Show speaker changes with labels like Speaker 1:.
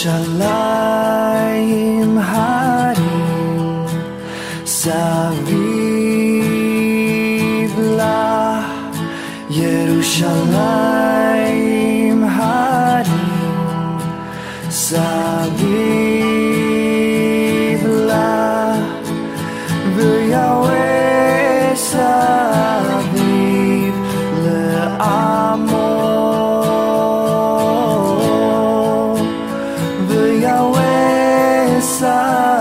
Speaker 1: Yerushalayim Harim Saviv Lah Yerushalayim inside